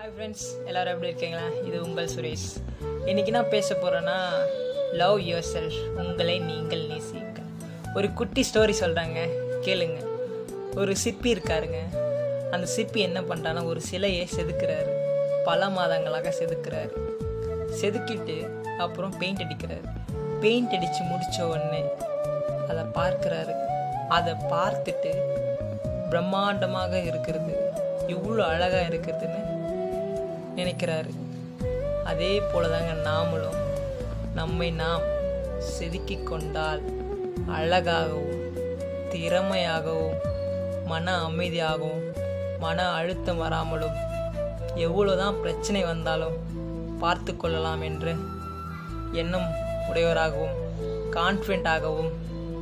Hi friends எல்லோரும் எப்படி இருக்கீங்களா? இது உங்கள் சுரேஷ். இன்றைக்கி நான் பேச போகிறேன்னா லவ் யுவர் செல்ஃப் உங்களை நீங்கள் நேசிக்க ஒரு குட்டி ஸ்டோரி சொல்கிறாங்க கேளுங்க. ஒரு சிற்பி இருக்காருங்க. அந்த சிற்பி என்ன பண்ணுறான்னா ஒரு சிலையை செதுக்கிறாரு. பல மாதங்களாக செதுக்கிறாரு. செதுக்கிட்டு அப்புறம் பெயிண்ட் அடிக்கிறாரு. பெயிண்ட் அடித்து முடித்த உடனே அதை பார்க்குறாரு. அதை பார்த்துட்டு பிரம்மாண்டமாக இருக்கிறது. இவ்வளோ அழகாக இருக்கிறதுன்னு நினைக்கிறாரு. அதே போலதாங்க நாமளும். நம்மை நாம் செதுக்கி கொண்டால் அழகாகவும் திறமையாகவும் மன அமைதியாகவும் மன அழுத்தம் வராமலும் எவ்வளோதான் பிரச்சனை வந்தாலும் பார்த்து கொள்ளலாம் என்று எண்ணம் உடையவராகவும் கான்ஃபிடென்ட்டாகவும்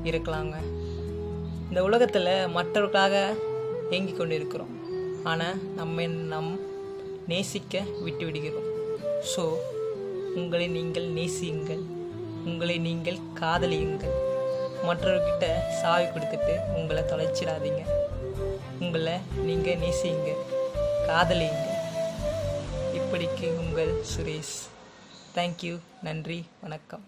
இருக்கலாங்க. இந்த உலகத்தில் மற்றவர்களுக்காக ஏங்கிக் கொண்டு இருக்கிறோம் ஆனால் நம்மை நம் நேசிக்க விட்டுவிடுகிறோம். ஸோ உங்களை நீங்கள் நேசியுங்கள். உங்களை நீங்கள் காதலியுங்கள். மற்றவர்கிட்ட சாவி கொடுத்துட்டு உங்களை தொலைச்சிடாதீங்க. உங்களை நீங்கள் நேசியுங்க. காதலியுங்க. இப்படிக்கு உங்கள் சுரேஷ். தேங்க்யூ நன்றி. வணக்கம்.